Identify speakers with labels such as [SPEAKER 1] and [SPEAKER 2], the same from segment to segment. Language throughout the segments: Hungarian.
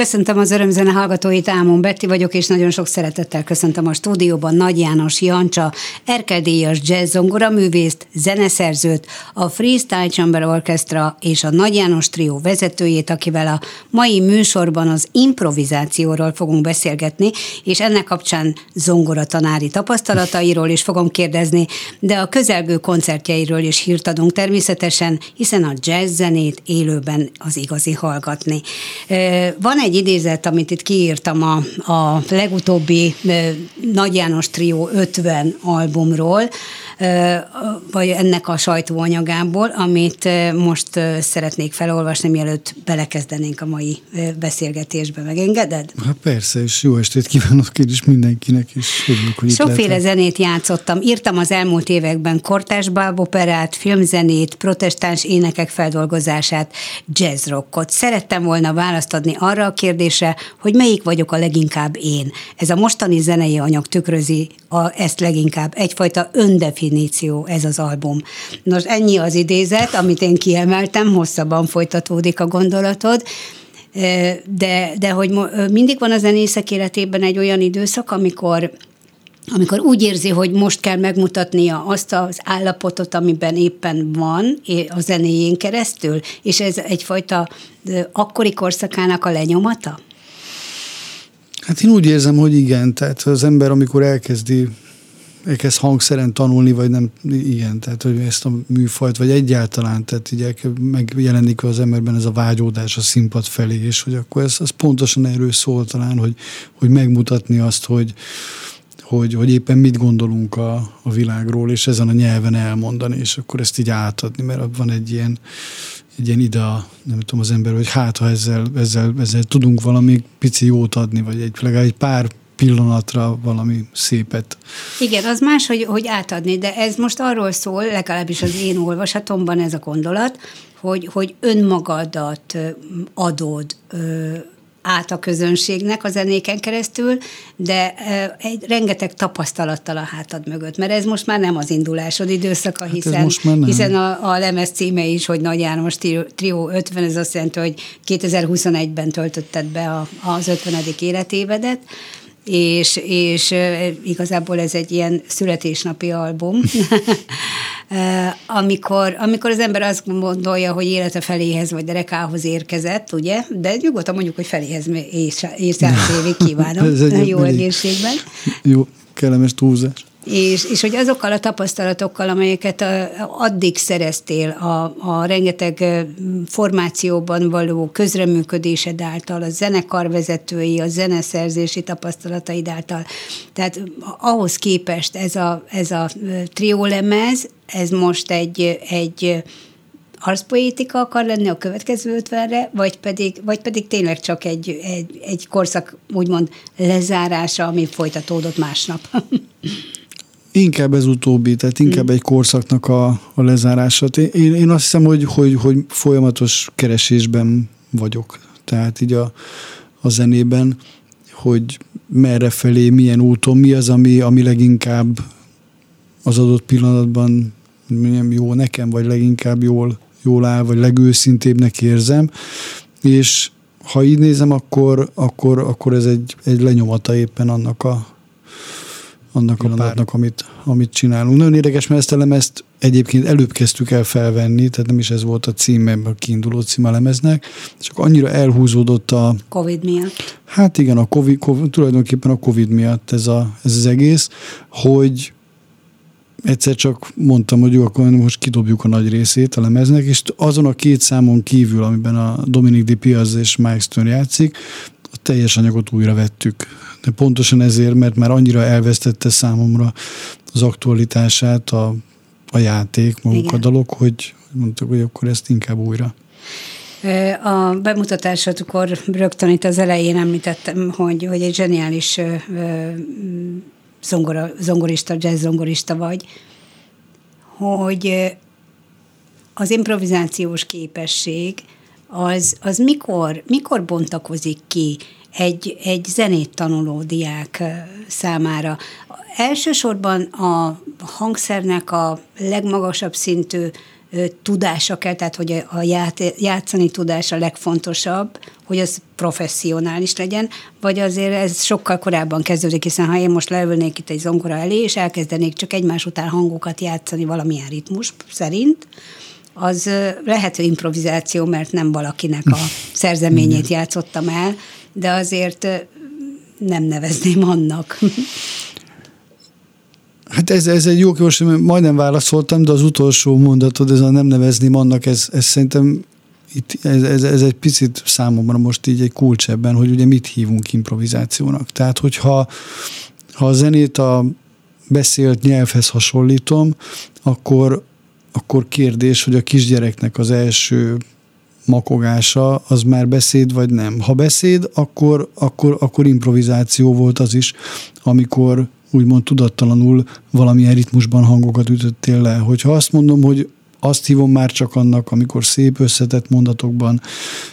[SPEAKER 1] Köszöntöm az örömzene hallgatóit, Ámon Betty vagyok, és nagyon sok szeretettel köszöntöm a stúdióban Nagy János Jancsa, Erkeldíjas jazz zongora művészt, zeneszerzőt, a Freestyle Chamber Orchestra és a Nagy János Trio vezetőjét, akivel a mai műsorban az improvizációról fogunk beszélgetni, és ennek kapcsán zongora tanári tapasztalatairól is fogom kérdezni, de a közelgő koncertjeiről is hírt adunk természetesen, hiszen a jazz zenét élőben az igazi hallgatni. Van egy idézet, amit itt kiírtam a, a legutóbbi Nagy János Trió 50 albumról, vagy ennek a sajtóanyagából, amit most szeretnék felolvasni, mielőtt belekezdenénk a mai beszélgetésbe. Megengeded?
[SPEAKER 2] Hát persze, és jó estét kívánok én is mindenkinek, és
[SPEAKER 1] örülök, hogy Sokféle lehetem. zenét játszottam. Írtam az elmúlt években kortás báboperát, filmzenét, protestáns énekek feldolgozását, jazzrockot. Szerettem volna választ adni arra a kérdésre, hogy melyik vagyok a leginkább én. Ez a mostani zenei anyag tükrözi a, ezt leginkább. Egyfajta öndefiníció ez az album. Nos, ennyi az idézet, amit én kiemeltem, hosszabban folytatódik a gondolatod, de, de hogy mindig van a zenészek életében egy olyan időszak, amikor amikor úgy érzi, hogy most kell megmutatnia azt az állapotot, amiben éppen van a zenéjén keresztül, és ez egyfajta akkori korszakának a lenyomata?
[SPEAKER 2] Hát én úgy érzem, hogy igen. Tehát az ember, amikor elkezdi elkezd hangszeren tanulni, vagy nem, igen, tehát hogy ezt a műfajt, vagy egyáltalán, tehát így megjelenik az emberben ez a vágyódás a színpad felé, és hogy akkor ez, ez pontosan erről szól talán, hogy, hogy megmutatni azt, hogy, hogy, hogy éppen mit gondolunk a, a világról, és ezen a nyelven elmondani, és akkor ezt így átadni, mert van egy ilyen, egy ilyen ide, nem tudom az ember, hogy hát ha ezzel, ezzel, ezzel tudunk valami pici jót adni, vagy egy, legalább egy pár pillanatra valami szépet.
[SPEAKER 1] Igen, az más, hogy, hogy átadni, de ez most arról szól, legalábbis az én olvasatomban ez a gondolat, hogy, hogy önmagadat adod át a közönségnek a zenéken keresztül, de egy rengeteg tapasztalattal a hátad mögött, mert ez most már nem az indulásod időszaka, hát hiszen, hiszen a, a lemez címe is, hogy Nagy János Trió 50, ez azt jelenti, hogy 2021-ben töltötted be a, az 50. életévedet, és, és igazából ez egy ilyen születésnapi album, amikor, amikor az ember azt gondolja, hogy élete feléhez vagy derekához érkezett, ugye, de nyugodtan mondjuk, hogy feléhez és évig kívánom, jó egészségben.
[SPEAKER 2] Jó, kellemes túlzás
[SPEAKER 1] és, és hogy azokkal a tapasztalatokkal, amelyeket addig szereztél a, a rengeteg formációban való közreműködésed által, a zenekarvezetői, a zeneszerzési tapasztalataid által, tehát ahhoz képest ez a, ez a triólemez, ez most egy, egy arszpoétika akar lenni a következő ötvenre, vagy pedig, vagy pedig tényleg csak egy, egy, egy korszak úgymond lezárása, ami folytatódott másnap.
[SPEAKER 2] Inkább ez utóbbi, tehát inkább mm. egy korszaknak a, a lezárása. Én, én azt hiszem, hogy, hogy, hogy folyamatos keresésben vagyok. Tehát így a, a zenében, hogy merre felé, milyen úton, mi az, ami, ami leginkább az adott pillanatban milyen jó nekem, vagy leginkább jól, jól áll, vagy legőszintébbnek érzem. És ha így nézem, akkor, akkor, akkor ez egy, egy lenyomata éppen annak a, annak a párnak, amit, amit csinálunk. Nagyon érdekes, mert ezt a lemezt egyébként előbb kezdtük el felvenni, tehát nem is ez volt a címe, a kiinduló cím a lemeznek, csak annyira elhúzódott a...
[SPEAKER 1] Covid miatt.
[SPEAKER 2] Hát igen, a COVID, COVID, tulajdonképpen a Covid miatt ez, a, ez az egész, hogy egyszer csak mondtam, hogy jó, akkor most kidobjuk a nagy részét a lemeznek, és azon a két számon kívül, amiben a Dominic Di Piaz és Mike Stone játszik, a teljes anyagot újra vettük de pontosan ezért, mert már annyira elvesztette számomra az aktualitását a, a játék, maguk Igen. a dolog, hogy mondtuk, hogy akkor ezt inkább újra.
[SPEAKER 1] A bemutatásodkor rögtön itt az elején említettem, hogy, hogy egy zseniális zongora, zongorista, jazz zongorista vagy, hogy az improvizációs képesség az, az mikor, mikor bontakozik ki egy, egy zenét tanuló diák számára. Elsősorban a hangszernek a legmagasabb szintű tudása kell, tehát hogy a ját, játszani tudás a legfontosabb, hogy az professzionális legyen, vagy azért ez sokkal korábban kezdődik, hiszen ha én most leülnék itt egy zongora elé, és elkezdenék csak egymás után hangokat játszani valamilyen ritmus szerint, az lehet, hogy improvizáció, mert nem valakinek a szerzeményét játszottam el, de azért nem nevezném annak.
[SPEAKER 2] Hát ez, ez egy jó kérdés, majdnem válaszoltam, de az utolsó mondatod, ez a nem nevezném annak, ez, ez szerintem itt, ez, ez, ez egy picit számomra most így egy kulcs ebben, hogy ugye mit hívunk improvizációnak. Tehát, hogyha ha a zenét a beszélt nyelvhez hasonlítom, akkor, akkor kérdés, hogy a kisgyereknek az első makogása az már beszéd, vagy nem. Ha beszéd, akkor, akkor, akkor improvizáció volt az is, amikor úgymond tudattalanul valamilyen ritmusban hangokat ütöttél le. Hogyha azt mondom, hogy azt hívom már csak annak, amikor szép összetett mondatokban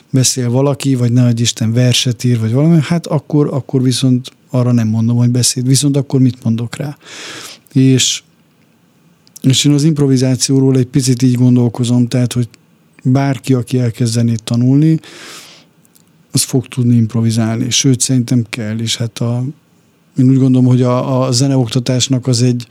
[SPEAKER 2] beszél valaki, vagy ne egy Isten verset ír, vagy valami, hát akkor, akkor viszont arra nem mondom, hogy beszéd. Viszont akkor mit mondok rá? És, és én az improvizációról egy picit így gondolkozom, tehát, hogy bárki, aki elkezd zenét tanulni, az fog tudni improvizálni. Sőt, szerintem kell, és hát a, én úgy gondolom, hogy a, a zeneoktatásnak az egy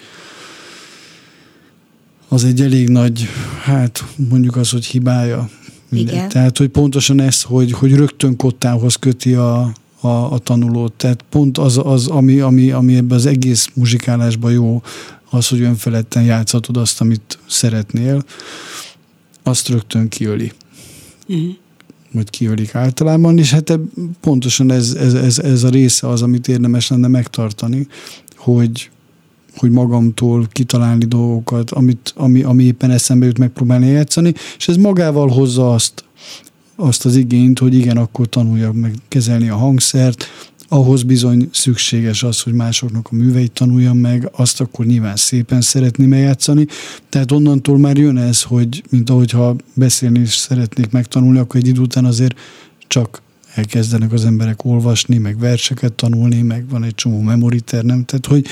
[SPEAKER 2] az egy elég nagy, hát mondjuk az, hogy hibája. Igen. Tehát, hogy pontosan ez, hogy, hogy rögtön kottához köti a, a, a tanulót. Tehát pont az, az ami, ami, ami ebben az egész muzsikálásban jó, az, hogy önfeledten játszhatod azt, amit szeretnél, azt rögtön kiöli. Uh-huh. Vagy kiölik általában, és hát pontosan ez, ez, ez, ez a része az, amit érdemes lenne megtartani, hogy, hogy magamtól kitalálni dolgokat, amit, ami, ami éppen eszembe jut megpróbálni játszani, és ez magával hozza azt, azt az igényt, hogy igen, akkor tanuljak meg kezelni a hangszert, ahhoz bizony szükséges az, hogy másoknak a műveit tanuljam meg, azt akkor nyilván szépen szeretném eljátszani. Tehát onnantól már jön ez, hogy mint ahogyha beszélni is szeretnék megtanulni, akkor egy idő után azért csak elkezdenek az emberek olvasni, meg verseket tanulni, meg van egy csomó memoriter, nem? Tehát, hogy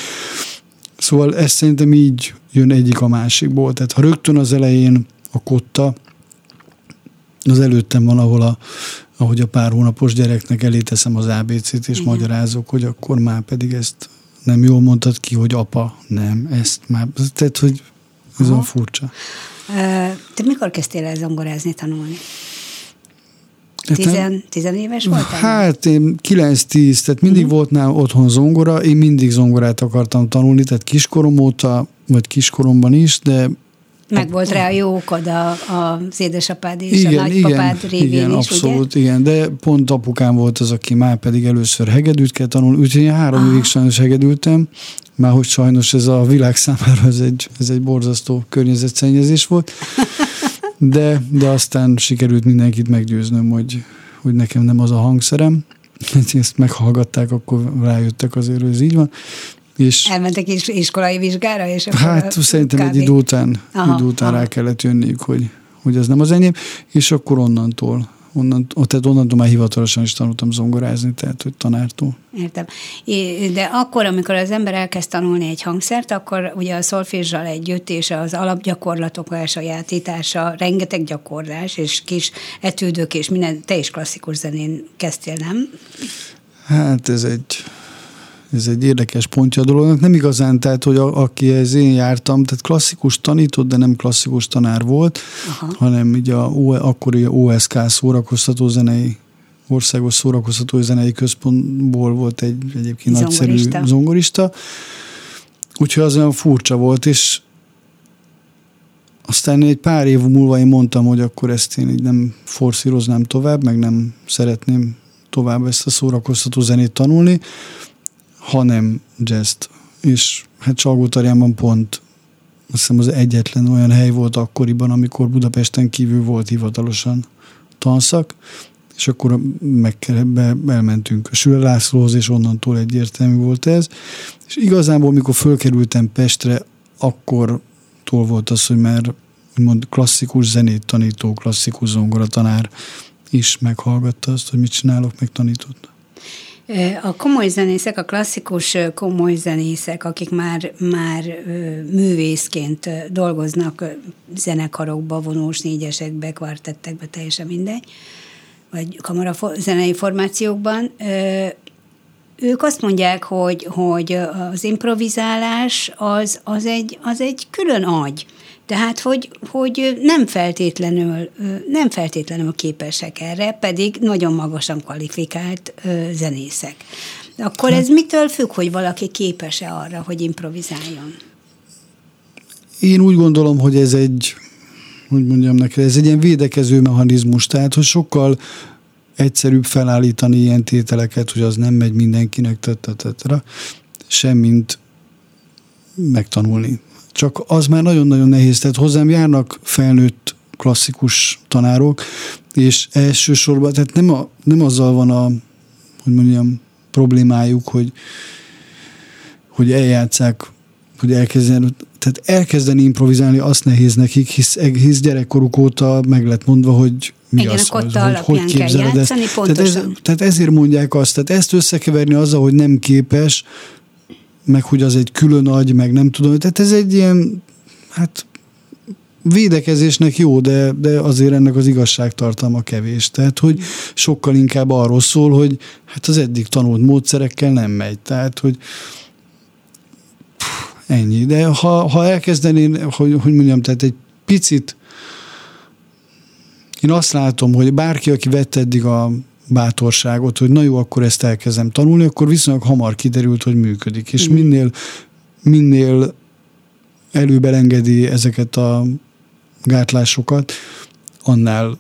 [SPEAKER 2] Szóval ez szerintem így jön egyik a másikból. Tehát ha rögtön az elején a kotta, az előttem van, ahol a, ahogy a pár hónapos gyereknek elé teszem az ABC-t, és Igen. magyarázok, hogy akkor már pedig ezt nem jól mondtad ki, hogy apa, nem, ezt már, tehát, hogy ez a furcsa.
[SPEAKER 1] Te mikor kezdtél el zongorázni, tanulni? Tizen, tizenéves voltál?
[SPEAKER 2] Hát én 9-10, tehát mindig uh-huh. volt nálam otthon zongora, én mindig zongorát akartam tanulni, tehát kiskorom óta, vagy kiskoromban is, de
[SPEAKER 1] meg volt rá a jó okod a, a, az édesapád és igen, a nagypapád igen, révén
[SPEAKER 2] igen,
[SPEAKER 1] is,
[SPEAKER 2] abszolút,
[SPEAKER 1] ugye?
[SPEAKER 2] igen, de pont apukám volt az, aki már pedig először hegedűt kell tanulni, úgyhogy én három Aha. évig sajnos hegedültem, már hogy sajnos ez a világ számára ez egy, ez egy borzasztó környezetszennyezés volt. De, de aztán sikerült mindenkit meggyőznöm, hogy, hogy nekem nem az a hangszerem. Ezt meghallgatták, akkor rájöttek azért, hogy ez így van.
[SPEAKER 1] És Elmentek is iskolai vizsgára? És
[SPEAKER 2] hát szerintem kb. egy idő után, aha, idő után aha. rá kellett jönniük, hogy, hogy ez nem az enyém, és akkor onnantól onnan, tehát onnantól már hivatalosan is tanultam zongorázni, tehát hogy tanártól.
[SPEAKER 1] Értem. De akkor, amikor az ember elkezd tanulni egy hangszert, akkor ugye a szolfézsal együtt és az alapgyakorlatok a sajátítása, rengeteg gyakorlás és kis etődök és minden, te is klasszikus zenén kezdtél, nem?
[SPEAKER 2] Hát ez egy ez egy érdekes pontja a dolognak. Nem igazán, tehát, hogy a, aki ez én jártam, tehát klasszikus tanított, de nem klasszikus tanár volt, Aha. hanem ugye a, akkori OSK szórakoztató zenei országos szórakoztató zenei központból volt egy egyébként zongorista. nagyszerű zongorista. Úgyhogy az olyan furcsa volt, és aztán egy pár év múlva én mondtam, hogy akkor ezt én így nem forszíroznám tovább, meg nem szeretném tovább ezt a szórakoztató zenét tanulni, hanem jazz És hát Salgótarjánban pont azt hiszem az egyetlen olyan hely volt akkoriban, amikor Budapesten kívül volt hivatalosan tanszak, és akkor meg be, elmentünk a Süle Lászlóhoz, és onnantól egyértelmű volt ez. És igazából, mikor fölkerültem Pestre, akkor tól volt az, hogy már úgymond klasszikus zenét tanító, klasszikus zongoratanár is meghallgatta azt, hogy mit csinálok, meg tanított.
[SPEAKER 1] A komoly zenészek, a klasszikus komoly zenészek, akik már, már művészként dolgoznak zenekarokba, vonós négyesekbe, kvartettekbe, teljesen mindegy, vagy kamara zenei formációkban, ők azt mondják, hogy, hogy az improvizálás az, az, egy, az egy külön agy. Tehát, hogy, hogy nem, feltétlenül, nem feltétlenül képesek erre, pedig nagyon magasan kvalifikált zenészek. Akkor ez mitől függ, hogy valaki képes-e arra, hogy improvizáljon?
[SPEAKER 2] Én úgy gondolom, hogy ez egy, hogy mondjam neked, ez egy ilyen védekező mechanizmus, tehát, hogy sokkal egyszerűbb felállítani ilyen tételeket, hogy az nem megy mindenkinek, tetetetre, semmint megtanulni. Csak az már nagyon-nagyon nehéz. Tehát hozzám járnak felnőtt klasszikus tanárok, és elsősorban, tehát nem, a, nem azzal van a, hogy mondjam, problémájuk, hogy, hogy eljátszák, hogy elkezdeni, tehát elkezdeni improvizálni azt nehéz nekik, hisz, hisz gyerekkoruk óta meg lett mondva, hogy mi
[SPEAKER 1] Igen,
[SPEAKER 2] az,
[SPEAKER 1] hogy, hogy, hogy képzeled ezt.
[SPEAKER 2] Tehát, ez, tehát ezért mondják azt, tehát ezt összekeverni azzal, hogy nem képes, meg hogy az egy külön agy, meg nem tudom, tehát ez egy ilyen, hát védekezésnek jó, de, de azért ennek az igazságtartalma kevés. Tehát, hogy sokkal inkább arról szól, hogy hát az eddig tanult módszerekkel nem megy. Tehát, hogy ennyi. De ha, ha elkezdenén, hogy, hogy mondjam, tehát egy picit én azt látom, hogy bárki, aki vette eddig a bátorságot, hogy na jó, akkor ezt elkezdem tanulni, akkor viszonylag hamar kiderült, hogy működik. És mm. minél, minél előbb elengedi ezeket a gátlásokat, annál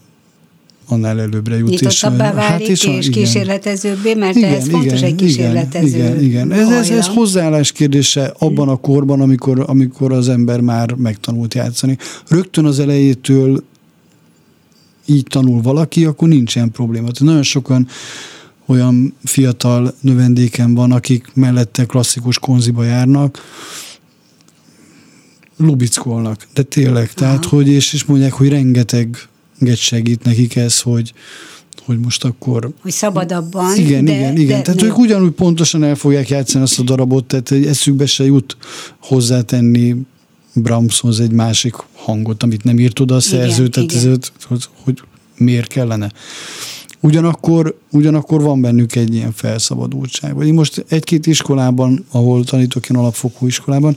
[SPEAKER 2] annál előbbre jut.
[SPEAKER 1] Nyitottabbá és, válik, hát és, és igen. kísérletezőbbé, mert igen, ez fontos igen, egy kísérletező.
[SPEAKER 2] Igen, igen. Ez, ez, ez hozzáállás kérdése abban a korban, amikor, amikor az ember már megtanult játszani. Rögtön az elejétől így tanul valaki, akkor nincsen probléma. Tehát nagyon sokan olyan fiatal növendéken van, akik mellette klasszikus konziba járnak, lubickolnak, de tényleg, Aha. tehát, hogy és, és mondják, hogy rengeteg segít nekik ez, hogy, hogy most akkor...
[SPEAKER 1] Hogy szabadabban.
[SPEAKER 2] Igen, de, igen, igen. De tehát nem. ők ugyanúgy pontosan el fogják játszani azt a darabot, tehát eszükbe se jut hozzátenni Brahmshoz egy másik hangot, amit nem írt oda a szerző, igen, tehát igen. Ezért, hogy, hogy miért kellene. Ugyanakkor, ugyanakkor van bennük egy ilyen felszabadultság. Vagy én most egy-két iskolában, ahol tanítok ilyen alapfokú iskolában,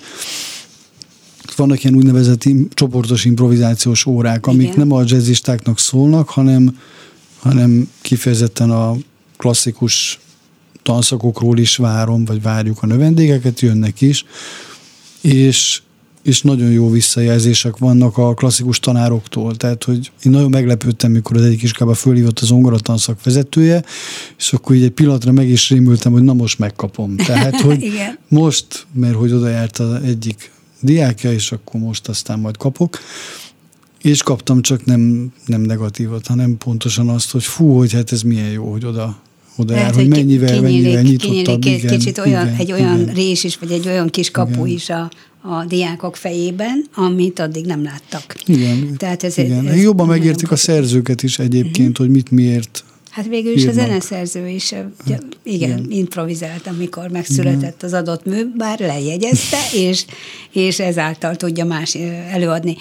[SPEAKER 2] vannak ilyen úgynevezett csoportos improvizációs órák, amik Igen. nem a jazzistáknak szólnak, hanem, hanem kifejezetten a klasszikus tanszakokról is várom, vagy várjuk a növendégeket, jönnek is, és és nagyon jó visszajelzések vannak a klasszikus tanároktól. Tehát, hogy én nagyon meglepődtem, mikor az egyik iskába fölhívott az ongaratanszak vezetője, és akkor így egy pillanatra meg is rémültem, hogy na most megkapom. Tehát, hogy most, mert hogy oda járt az egyik diákja, és akkor most aztán majd kapok. És kaptam csak nem, nem negatívat, hanem pontosan azt, hogy fú, hogy hát ez milyen jó, hogy oda oda Lehet, jár, hogy mennyivel, kinyílik, mennyivel nyitottabb.
[SPEAKER 1] Kinyílik igen, kicsit olyan, igen, egy olyan igen. rés is, vagy egy olyan kis kapu igen. is a, a diákok fejében, amit addig nem láttak.
[SPEAKER 2] Igen. Tehát ez, igen. Ez Jobban megértik a szerzőket is egyébként, uh-huh. hogy mit miért
[SPEAKER 1] Hát végül is írnak. a zeneszerző is hát, igen, igen, improvizált, amikor megszületett az adott mű, bár lejegyezte, és, és ezáltal tudja más előadni.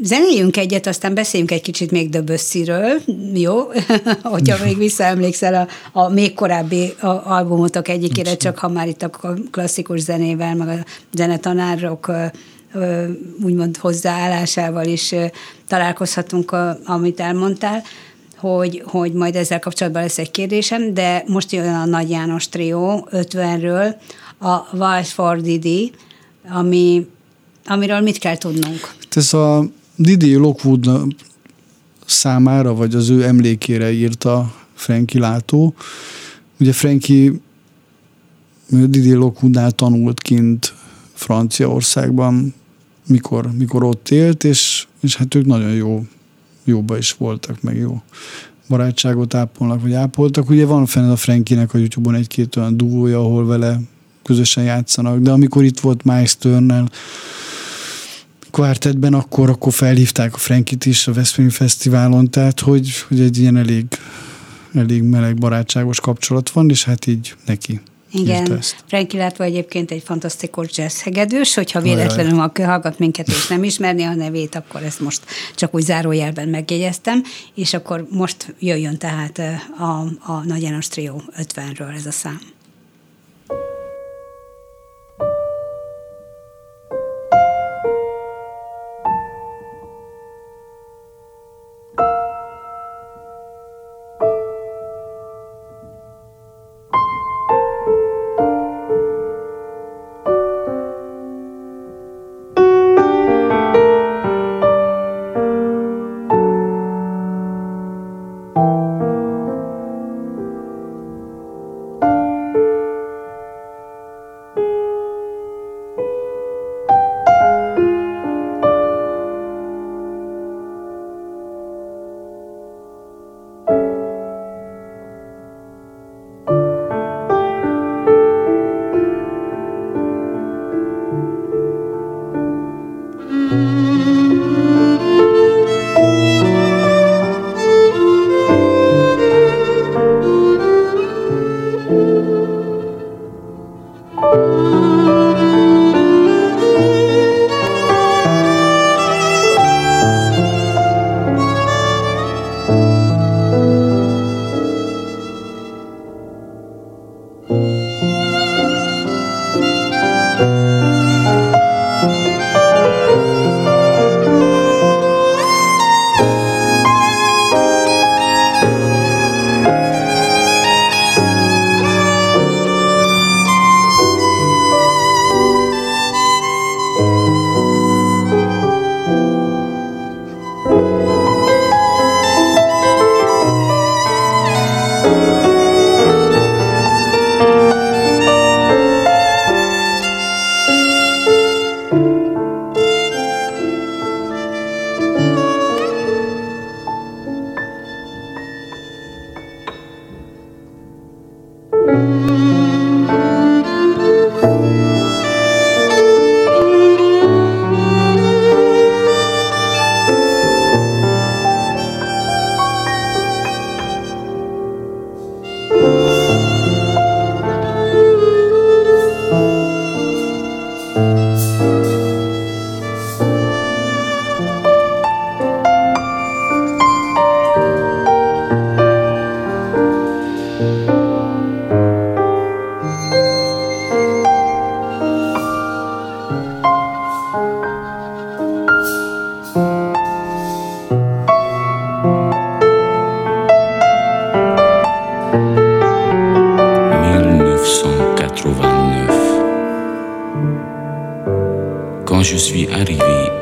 [SPEAKER 1] Zenéljünk egyet, aztán beszéljünk egy kicsit még Döbössziről, jó? Hogyha még visszaemlékszel a, a még korábbi a, albumotok egyikére, csak ha már itt a klasszikus zenével, meg a zenetanárok úgymond hozzáállásával is találkozhatunk, amit elmondtál, hogy, hogy majd ezzel kapcsolatban lesz egy kérdésem, de most jön a Nagy János trió 50-ről, a Wild for Didi, ami Amiről mit kell tudnunk?
[SPEAKER 2] Ez a Didi Lockwood számára, vagy az ő emlékére írta Frankie Látó. Ugye Frankie Didi Lockwoodnál tanult kint Franciaországban, mikor, mikor ott élt, és, és hát ők nagyon jó, jóba is voltak, meg jó barátságot ápolnak, vagy ápoltak. Ugye van fenn a Frankinek a YouTube-on egy-két olyan duója, ahol vele közösen játszanak, de amikor itt volt Miles Turner, kvartetben, akkor, akkor felhívták a Frankit is a Veszprém Fesztiválon, tehát hogy, hogy egy ilyen elég elég meleg, barátságos kapcsolat van, és hát így neki
[SPEAKER 3] igen, Franki látva egyébként egy fantasztikus jazz hegedős, hogyha véletlenül aki hallgat minket és nem ismerni a nevét, akkor ezt most csak úgy zárójelben megjegyeztem, és akkor most jöjjön tehát a, a Nagy János Trio 50-ről ez a szám.
[SPEAKER 2] Oh. je suis arrivé.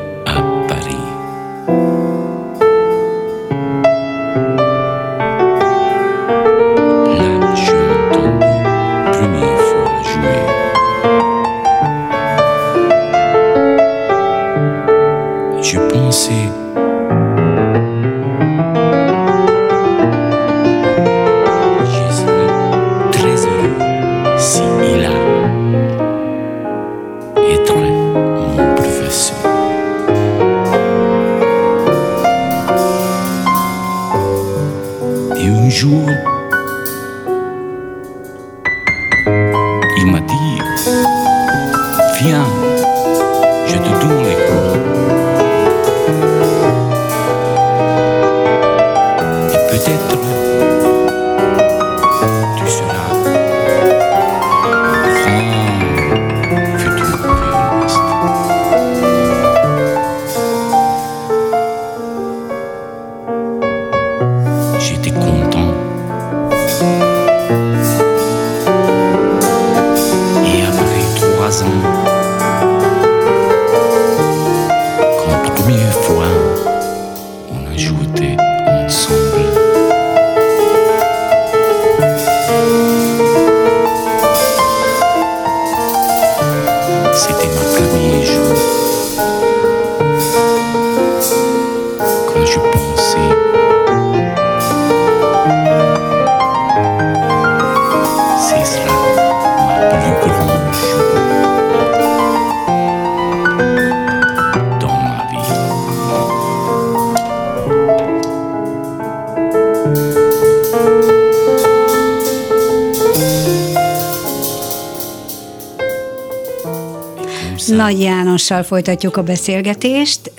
[SPEAKER 1] Nagy Jánossal folytatjuk a beszélgetést,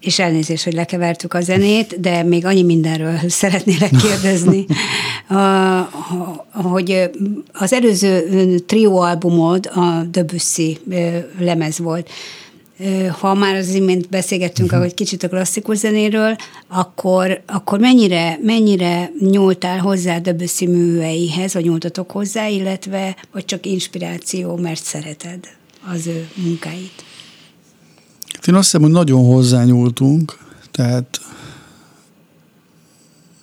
[SPEAKER 1] és elnézést, hogy lekevertük a zenét, de még annyi mindenről szeretnélek kérdezni, hogy az előző trió albumod a Debussy lemez volt. Ha már az imént beszélgettünk uh-huh. kicsit a klasszikus zenéről, akkor, akkor mennyire, mennyire nyúltál hozzá Debussy műveihez, vagy nyúltatok hozzá, illetve vagy csak inspiráció, mert szereted az ő munkáit?
[SPEAKER 2] Én azt hiszem, hogy nagyon hozzányúltunk, tehát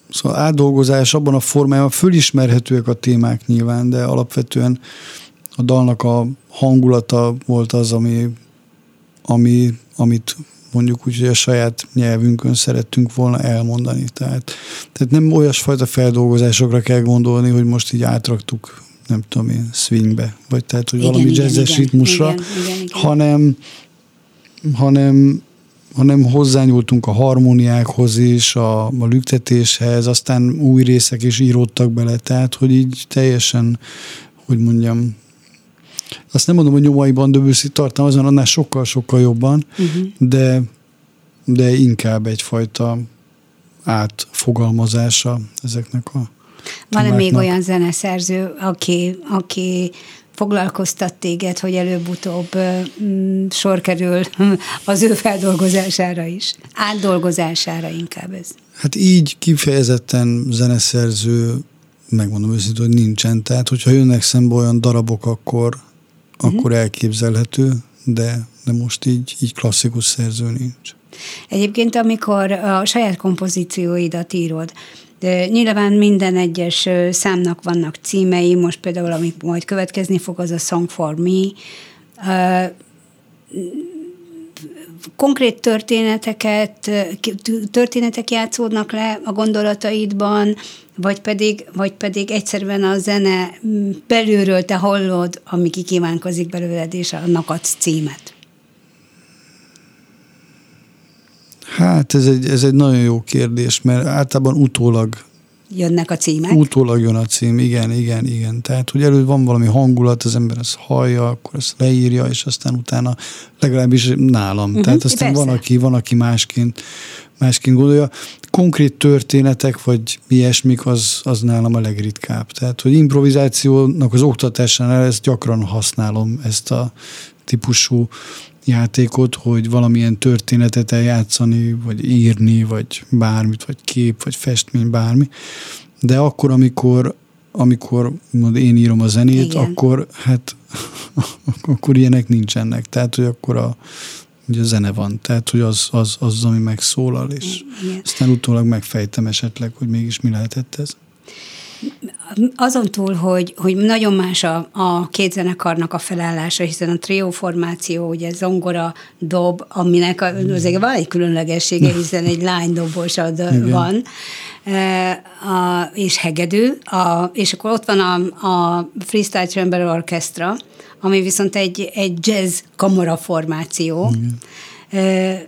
[SPEAKER 2] Szóval átdolgozás abban a formában fölismerhetőek a témák nyilván, de alapvetően a dalnak a hangulata volt az, ami ami, amit mondjuk úgy, hogy a saját nyelvünkön szerettünk volna elmondani. Tehát, tehát nem olyasfajta feldolgozásokra kell gondolni, hogy most így átraktuk nem tudom én, swingbe, vagy tehát, hogy igen, valami igen, jazzes igen, ritmusra, igen, igen, igen. hanem hanem hanem hozzányúltunk a harmóniákhoz is, a, a lüktetéshez, aztán új részek is íródtak bele, tehát hogy így teljesen, hogy mondjam, azt nem mondom, hogy nyomaiban döbőszi azon annál sokkal-sokkal jobban, uh-huh. de, de inkább egyfajta átfogalmazása ezeknek a
[SPEAKER 1] Van-e még olyan zeneszerző, aki, aki foglalkoztat téged, hogy előbb-utóbb mm, sor kerül az ő feldolgozására is, átdolgozására inkább ez?
[SPEAKER 2] Hát így kifejezetten zeneszerző, megmondom őszintén, hogy nincsen. Tehát, hogyha jönnek szembe olyan darabok, akkor, uh-huh. akkor elképzelhető, de, de most így, így klasszikus szerző nincs.
[SPEAKER 1] Egyébként, amikor a saját kompozícióidat írod, de nyilván minden egyes számnak vannak címei, most például, ami majd következni fog, az a Song for Me. Konkrét történeteket, történetek játszódnak le a gondolataidban, vagy pedig, vagy pedig egyszerűen a zene belülről te hallod, ami kikívánkozik belőled, és annak adsz címet?
[SPEAKER 2] Hát ez egy, ez egy nagyon jó kérdés, mert általában utólag
[SPEAKER 1] jönnek a címek.
[SPEAKER 2] Utólag jön a cím, igen, igen, igen. Tehát, hogy előtt van valami hangulat, az ember ezt hallja, akkor ezt leírja, és aztán utána legalábbis nálam. Uh-huh, Tehát aztán persze. van, aki, van, aki másként, másként gondolja. Konkrét történetek, vagy ilyesmik, az, az nálam a legritkább. Tehát, hogy improvizációnak az oktatásánál ezt gyakran használom, ezt a típusú játékot, hogy valamilyen történetet eljátszani, vagy írni, vagy bármit, vagy kép, vagy festmény, bármi. De akkor, amikor, amikor mond, én írom a zenét, Igen. akkor hát akkor ilyenek nincsenek. Tehát, hogy akkor a, ugye a zene van. Tehát, hogy az, az, az ami megszólal, és Igen. aztán utólag megfejtem esetleg, hogy mégis mi lehetett ez
[SPEAKER 1] azon túl, hogy, hogy nagyon más a, a két zenekarnak a felállása, hiszen a trió formáció, ugye zongora, dob, aminek azért van egy különlegessége, hiszen egy lány dobosad van, e, a, és hegedű, a, és akkor ott van a, a Freestyle Chamber Orchestra, ami viszont egy, egy jazz kamara formáció. E,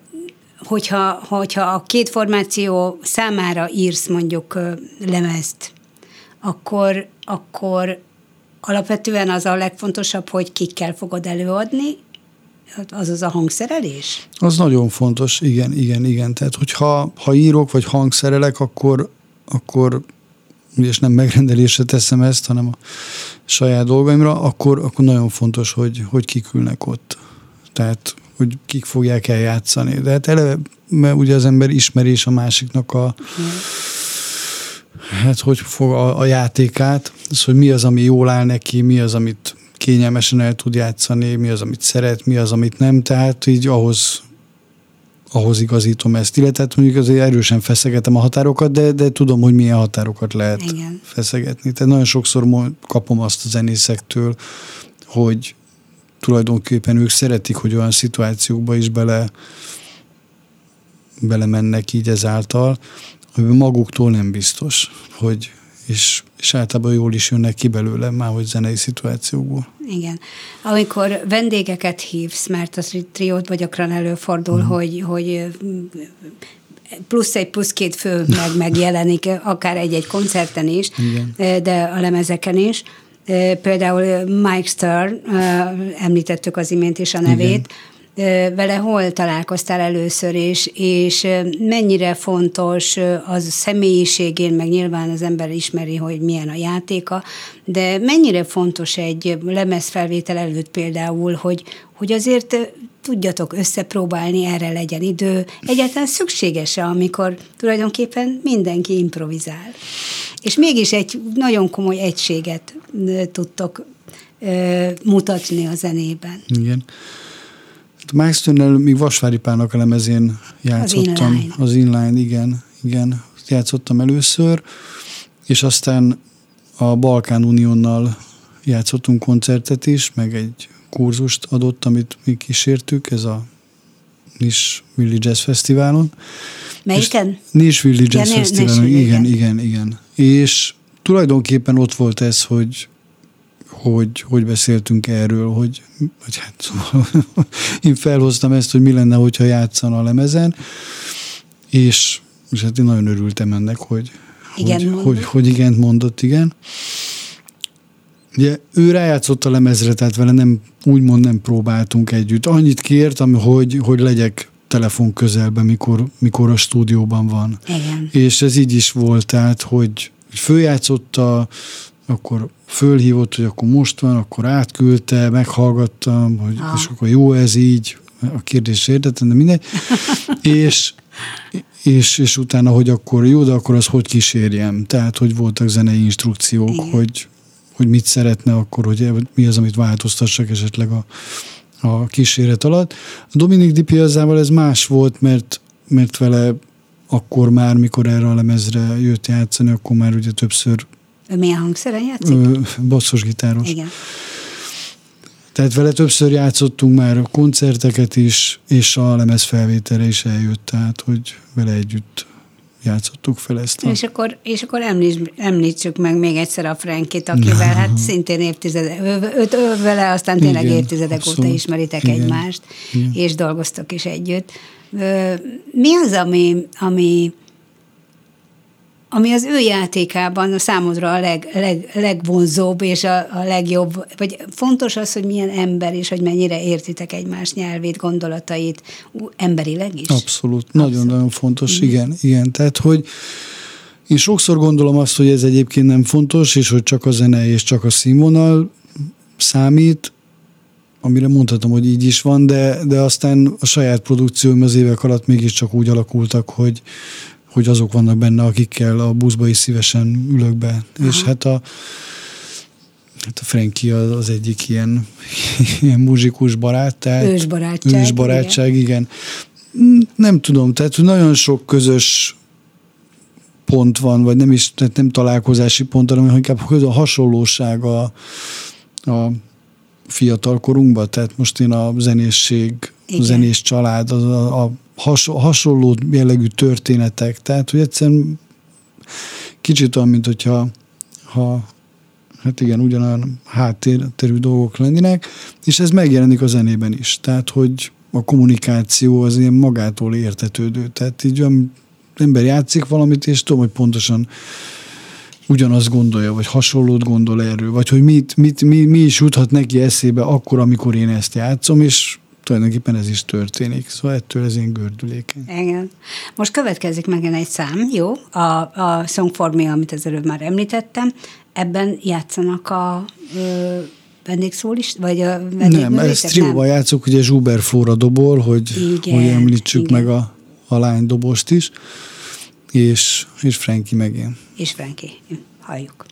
[SPEAKER 1] hogyha, hogyha a két formáció számára írsz mondjuk lemezt, akkor, akkor alapvetően az a legfontosabb, hogy kikkel fogod előadni, az az a hangszerelés?
[SPEAKER 2] Az nagyon fontos, igen, igen, igen. Tehát, hogyha ha írok, vagy hangszerelek, akkor, akkor és nem megrendelésre teszem ezt, hanem a saját dolgaimra, akkor, akkor nagyon fontos, hogy, hogy kik ülnek ott. Tehát, hogy kik fogják eljátszani. De hát eleve, mert ugye az ember ismerés a másiknak a, hmm hát hogy fog a, a játékát, az, hogy mi az, ami jól áll neki, mi az, amit kényelmesen el tud játszani, mi az, amit szeret, mi az, amit nem, tehát így ahhoz ahhoz igazítom ezt, illetve hát mondjuk azért erősen feszegetem a határokat, de, de tudom, hogy milyen határokat lehet Igen. feszegetni. Tehát nagyon sokszor kapom azt a zenészektől, hogy tulajdonképpen ők szeretik, hogy olyan szituációkba is bele belemennek így ezáltal, maguktól nem biztos, hogy és, és általában jól is jönnek ki belőle már, hogy zenei szituációkból.
[SPEAKER 1] Igen. Amikor vendégeket hívsz, mert az triót vagy gyakran előfordul, uh-huh. hogy, hogy plusz egy, plusz két fő meg megjelenik, akár egy-egy koncerten is, Igen. de a lemezeken is. Például Mike Stern, említettük az imént is a nevét, Igen vele hol találkoztál először, és, és mennyire fontos az személyiségén, meg nyilván az ember ismeri, hogy milyen a játéka, de mennyire fontos egy lemezfelvétel előtt például, hogy, hogy azért tudjatok összepróbálni, erre legyen idő. Egyáltalán szükséges-e, amikor tulajdonképpen mindenki improvizál. És mégis egy nagyon komoly egységet tudtok mutatni a zenében.
[SPEAKER 2] Igen. Max Turner még Vasvári Pálnak a lemezén játszottam. Az inline. Az inline, igen, igen. Játszottam először, és aztán a Balkán Uniónnal játszottunk koncertet is, meg egy kurzust adott, amit mi kísértük, ez a Willi Jazz Fesztiválon.
[SPEAKER 1] Melyiken?
[SPEAKER 2] Willi Jazz ja, Fesztiválon, igen, igen, igen. És tulajdonképpen ott volt ez, hogy hogy, hogy beszéltünk erről, hogy, hogy hát szóval én felhoztam ezt, hogy mi lenne, hogyha játszana a lemezen, és, és hát én nagyon örültem ennek, hogy, igen hogy, hogy, hogy igent mondott, igen. Ugye ő rájátszott a lemezre, tehát vele nem, úgymond nem próbáltunk együtt. Annyit kért, ami, hogy, hogy legyek telefon közelben, mikor, mikor a stúdióban van.
[SPEAKER 1] Igen.
[SPEAKER 2] És ez így is volt, tehát, hogy följátszotta, akkor fölhívott, hogy akkor most van, akkor átküldte, meghallgattam, hogy ah. és akkor jó ez így, a kérdés értettem, de mindegy. és, és, és utána, hogy akkor jó, de akkor az hogy kísérjem. Tehát, hogy voltak zenei instrukciók, Igen. hogy, hogy mit szeretne akkor, hogy mi az, amit változtassak esetleg a, a kíséret alatt. A Dominik Di Piazzával ez más volt, mert, mert vele akkor már, mikor erre a lemezre jött játszani, akkor már ugye többször
[SPEAKER 1] ő milyen hangszeren játszik?
[SPEAKER 2] basszusgitáros.
[SPEAKER 1] Igen.
[SPEAKER 2] Tehát vele többször játszottunk már a koncerteket is, és a lemez felvételre is eljött, tehát hogy vele együtt játszottuk fel ezt.
[SPEAKER 1] A... És akkor, és akkor említs, említsük meg még egyszer a Frankit, akivel hát szintén évtizedek, őt ő, vele aztán tényleg Igen, évtizedek abszolút. óta ismeritek Igen. egymást, Igen. és dolgoztok is együtt. Mi az, ami, ami ami az ő játékában a számodra a leg, leg, legvonzóbb és a, a legjobb, vagy fontos az, hogy milyen ember és hogy mennyire értitek egymás nyelvét, gondolatait, emberileg is?
[SPEAKER 2] Abszolút, nagyon-nagyon fontos, mm. igen, igen. Tehát, hogy én sokszor gondolom azt, hogy ez egyébként nem fontos, és hogy csak a zene és csak a színvonal számít, amire mondhatom, hogy így is van, de, de aztán a saját produkcióim az évek alatt mégiscsak úgy alakultak, hogy, hogy azok vannak benne, akikkel a buszba is szívesen ülök be. Aha. És hát a, hát a Frankie az, az egyik ilyen, ilyen muzsikus barát. Tehát
[SPEAKER 1] ősbarátság.
[SPEAKER 2] Ősbarátság, igen. igen. Nem tudom, tehát nagyon sok közös pont van, vagy nem is, tehát nem találkozási pont, hanem inkább a hasonlóság a, a fiatal korunkban. Tehát most én a zenészség, Igen. a zenés család, az a, a hasonló jellegű történetek, tehát hogy egyszerűen kicsit olyan, mint hogyha ha, hát igen, ugyanolyan háttérterű dolgok lennének, és ez megjelenik a zenében is. Tehát, hogy a kommunikáció az ilyen magától értetődő. Tehát így olyan ember játszik valamit, és tudom, hogy pontosan ugyanazt gondolja, vagy hasonlót gondol erről, vagy hogy mit, mit, mi, mi is juthat neki eszébe akkor, amikor én ezt játszom, és tulajdonképpen ez is történik. Szóval ettől ez én gördülékeny.
[SPEAKER 1] Igen. Most következik meg egy szám, jó? A, a Song for Me, amit az előbb már említettem. Ebben játszanak a ö, vendégszól is? Vagy a
[SPEAKER 2] Nem, ezt trióban játszok, ugye Zsuber Fóra dobol, hogy, igen, hogy említsük igen. meg a, a lány dobost is, és, és Franki meg én.
[SPEAKER 1] És Franki. Halljuk.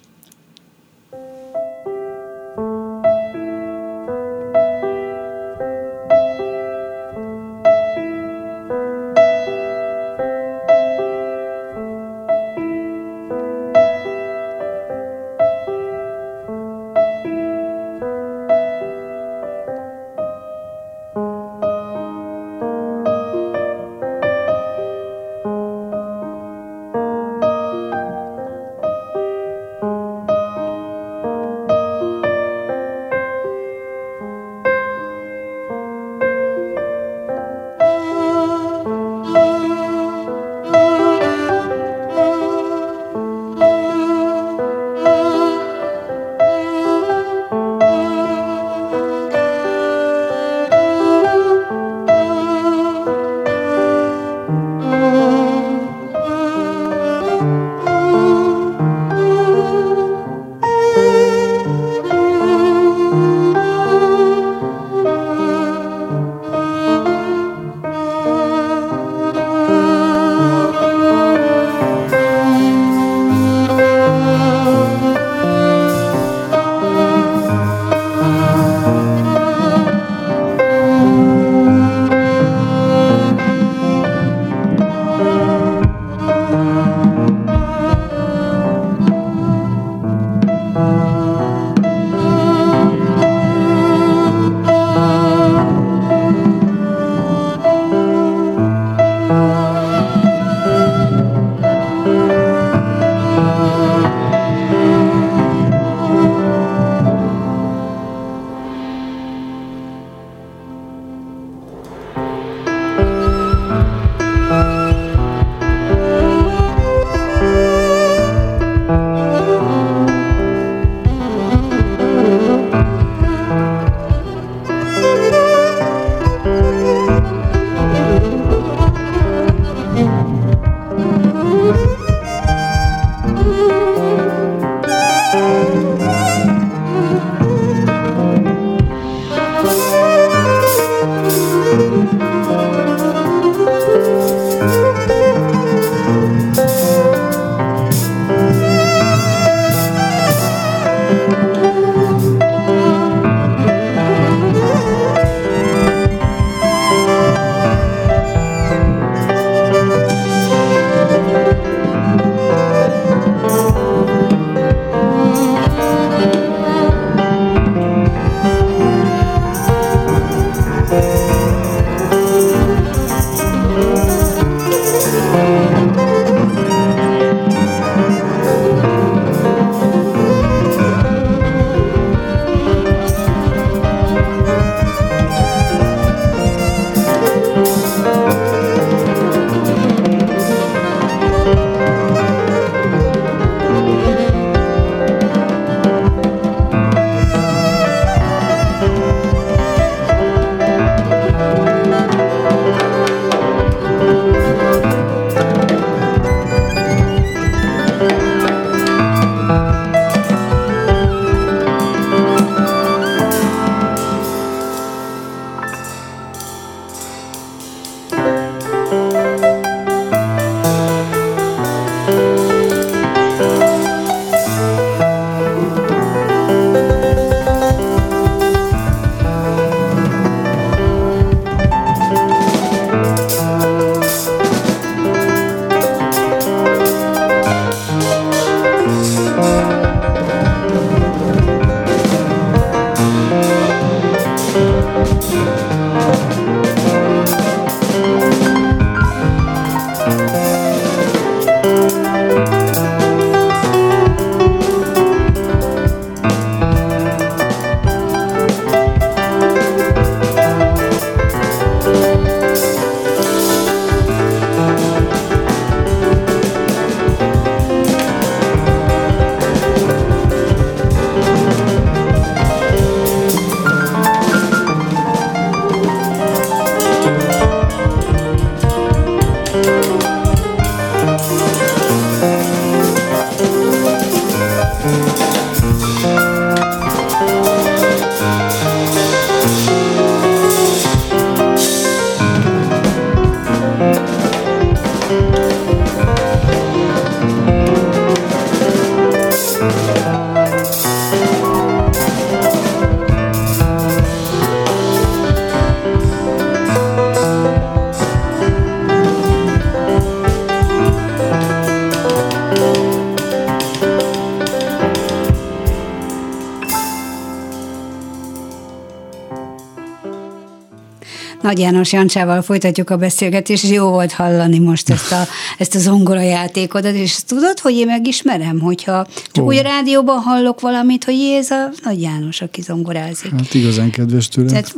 [SPEAKER 1] Nagy János Jancsával folytatjuk a beszélgetést, és jó volt hallani most ezt a, ezt a zongora játékodat, és tudod, hogy én megismerem, hogyha csak oh. úgy a rádióban hallok valamit, hogy ez a Nagy János, aki zongorázik.
[SPEAKER 2] Hát igazán kedves tőle.
[SPEAKER 1] Tehát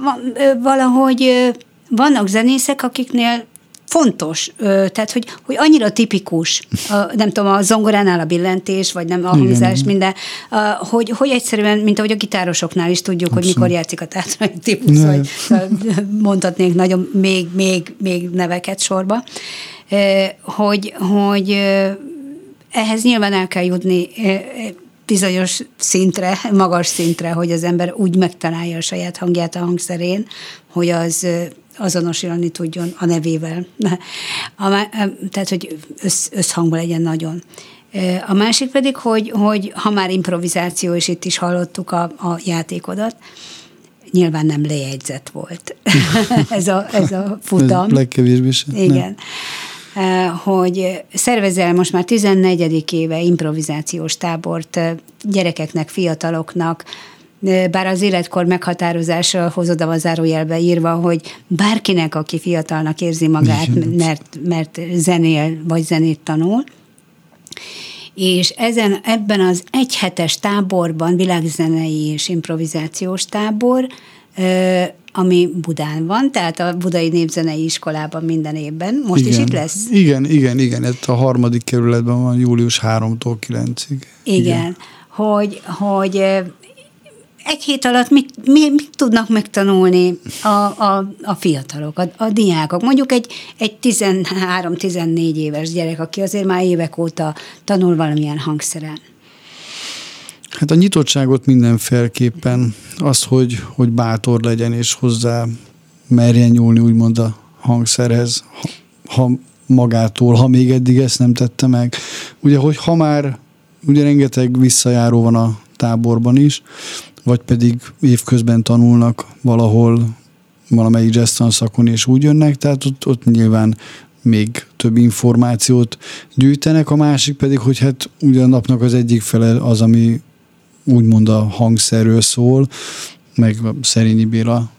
[SPEAKER 1] valahogy vannak zenészek, akiknél fontos, tehát hogy, hogy annyira tipikus, a, nem tudom, a zongoránál a billentés, vagy nem a hangzás, minden, a, hogy, hogy egyszerűen, mint ahogy a gitárosoknál is tudjuk, Abszolút. hogy mikor játszik a tátrai típus, vagy mondhatnék nagyon még, még, még neveket sorba, hogy, hogy ehhez nyilván el kell jutni bizonyos szintre, magas szintre, hogy az ember úgy megtalálja a saját hangját a hangszerén, hogy az azonosulni tudjon a nevével. A, tehát, hogy össz, összhangban legyen nagyon. A másik pedig, hogy, hogy ha már improvizáció, és itt is hallottuk a, a játékodat, nyilván nem lejegyzett volt ez, a, ez a futam. Ez
[SPEAKER 2] legkevésbé sem.
[SPEAKER 1] Igen. Nem. Hogy szervezel most már 14. éve improvizációs tábort gyerekeknek, fiataloknak, bár az életkor meghatározása hozod a zárójelbe írva, hogy bárkinek, aki fiatalnak érzi magát, mert, mert zenél vagy zenét tanul, és ezen, ebben az egyhetes táborban, világzenei és improvizációs tábor, ami Budán van, tehát a Budai Népzenei Iskolában minden évben. Most
[SPEAKER 2] igen.
[SPEAKER 1] is itt lesz?
[SPEAKER 2] Igen, igen, igen. Ez a harmadik kerületben van július 3-tól 9-ig.
[SPEAKER 1] Igen. igen. Hogy, hogy egy hét alatt mit, mit, mit tudnak megtanulni a, a, a fiatalok, a, a diákok? Mondjuk egy, egy 13-14 éves gyerek, aki azért már évek óta tanul valamilyen hangszeren.
[SPEAKER 2] Hát a nyitottságot mindenféleképpen, az, hogy, hogy bátor legyen és hozzá merjen nyúlni úgymond a hangszerhez, ha, ha magától, ha még eddig ezt nem tette meg. Ugye, hogy ha már, ugye rengeteg visszajáró van a táborban is, vagy pedig évközben tanulnak valahol valamelyik jazz szakon, és úgy jönnek, tehát ott, ott nyilván még több információt gyűjtenek, a másik pedig, hogy hát ugye a napnak az egyik fele az, ami úgymond a hangszerről szól, meg Szerényi Béla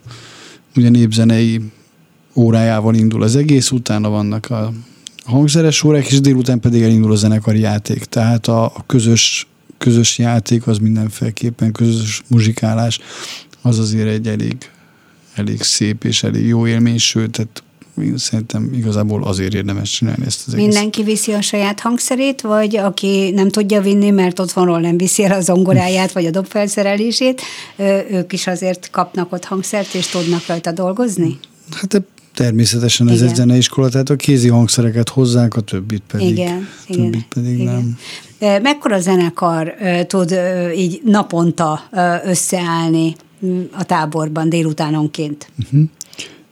[SPEAKER 2] ugye népzenei órájával indul az egész, utána vannak a hangszeres órák, és délután pedig elindul a zenekari játék. Tehát a közös közös játék, az mindenféleképpen közös muzsikálás, az azért egy elég, elég szép és elég jó élmény, sőt, tehát én szerintem igazából azért érdemes csinálni ezt az
[SPEAKER 1] egész. Mindenki viszi a saját hangszerét, vagy aki nem tudja vinni, mert otthonról nem viszi el a zongoráját, vagy a dobfelszerelését, ők is azért kapnak ott hangszert, és tudnak rajta dolgozni?
[SPEAKER 2] Hát természetesen ez igen. egy zeneiskola, tehát a kézi hangszereket hozzák, a többit pedig,
[SPEAKER 1] igen,
[SPEAKER 2] többit igen, pedig igen. nem.
[SPEAKER 1] Mekkora zenekar tud így naponta összeállni a táborban délutánonként? Uh-huh.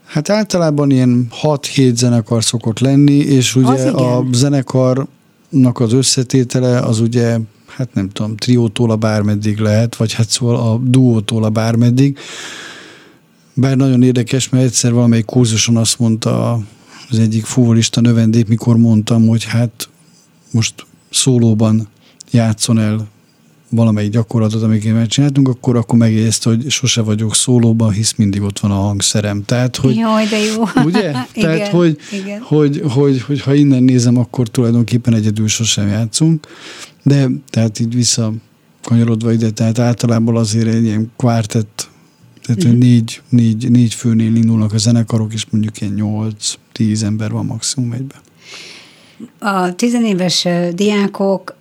[SPEAKER 2] Hát általában ilyen 6-7 zenekar szokott lenni, és ugye a zenekarnak az összetétele az ugye, hát nem tudom, triótól a bármeddig lehet, vagy hát szóval a duótól a bármeddig. Bár nagyon érdekes, mert egyszer valamelyik kurzuson azt mondta az egyik fúvolista növendék, mikor mondtam, hogy hát most szólóban játszon el valamelyik gyakorlatot, amiket megcsináltunk, akkor, akkor megjegyezte, hogy sose vagyok szólóban, hisz mindig ott van a hangszerem. Tehát, hogy,
[SPEAKER 1] Jaj, de jó.
[SPEAKER 2] Ugye? Tehát, igen, hogy, igen. Hogy, hogy, hogy, ha innen nézem, akkor tulajdonképpen egyedül sosem játszunk. De tehát így vissza kanyarodva ide, tehát általában azért egy ilyen kvártett, tehát mm. négy, négy, négy főnél indulnak a zenekarok, és mondjuk ilyen nyolc, tíz ember van maximum egyben.
[SPEAKER 1] A tizenéves diákok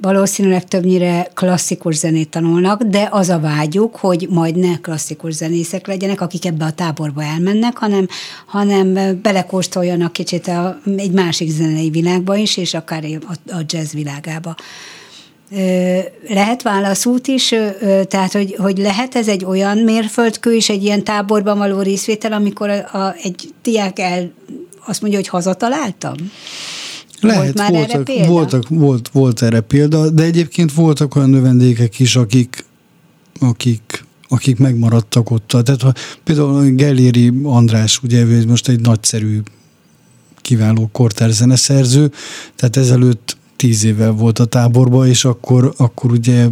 [SPEAKER 1] valószínűleg többnyire klasszikus zenét tanulnak, de az a vágyuk, hogy majd ne klasszikus zenészek legyenek, akik ebbe a táborba elmennek, hanem, hanem belekóstoljanak kicsit a, egy másik zenei világba is, és akár a, a jazz világába. Lehet válaszút is, tehát hogy, hogy lehet ez egy olyan mérföldkő is egy ilyen táborban való részvétel, amikor a, a, egy diák el azt mondja, hogy hazataláltam?
[SPEAKER 2] Lehet, volt már voltak, erre példa? Voltak, volt, volt erre példa, de egyébként voltak olyan növendékek is, akik, akik akik megmaradtak ott. Tehát ha, például Gelléri András, ugye ő most egy nagyszerű, kiváló kortárzeneszerző, tehát ezelőtt tíz évvel volt a táborban, és akkor, akkor ugye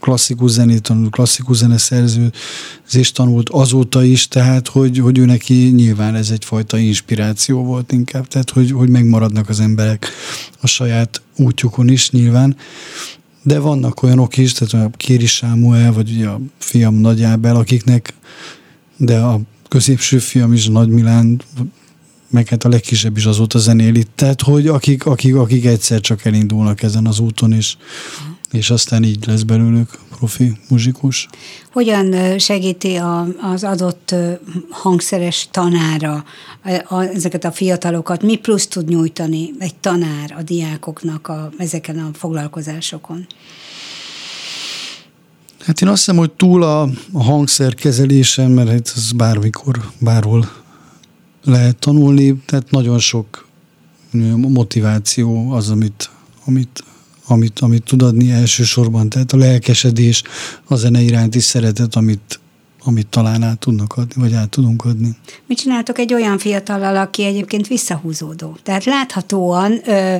[SPEAKER 2] klasszikus zenét tanult, klasszikus zeneszerzőzést tanult azóta is, tehát hogy, hogy ő neki nyilván ez egyfajta inspiráció volt inkább, tehát hogy, hogy megmaradnak az emberek a saját útjukon is nyilván. De vannak olyanok is, tehát a Kéri Sámuel, vagy ugye a fiam Nagy Ábel, akiknek, de a középső fiam is, Nagy Milán, meg hát a legkisebb is azóta zenéli. Tehát, hogy akik, akik, akik egyszer csak elindulnak ezen az úton, és, és aztán így lesz belőlük profi muzsikus.
[SPEAKER 1] Hogyan segíti a, az adott hangszeres tanára a, ezeket a fiatalokat? Mi plusz tud nyújtani egy tanár a diákoknak a, ezeken a foglalkozásokon?
[SPEAKER 2] Hát én azt hiszem, hogy túl a, a hangszer kezelésen, mert hát ez bármikor, bárhol lehet tanulni, tehát nagyon sok motiváció az, amit, amit, amit, amit tud adni elsősorban, tehát a lelkesedés, a zene iránti szeretet, amit, amit talán át tudnak adni, vagy át tudunk adni.
[SPEAKER 1] Mit csináltok egy olyan fiatallal, aki egyébként visszahúzódó? Tehát láthatóan ö,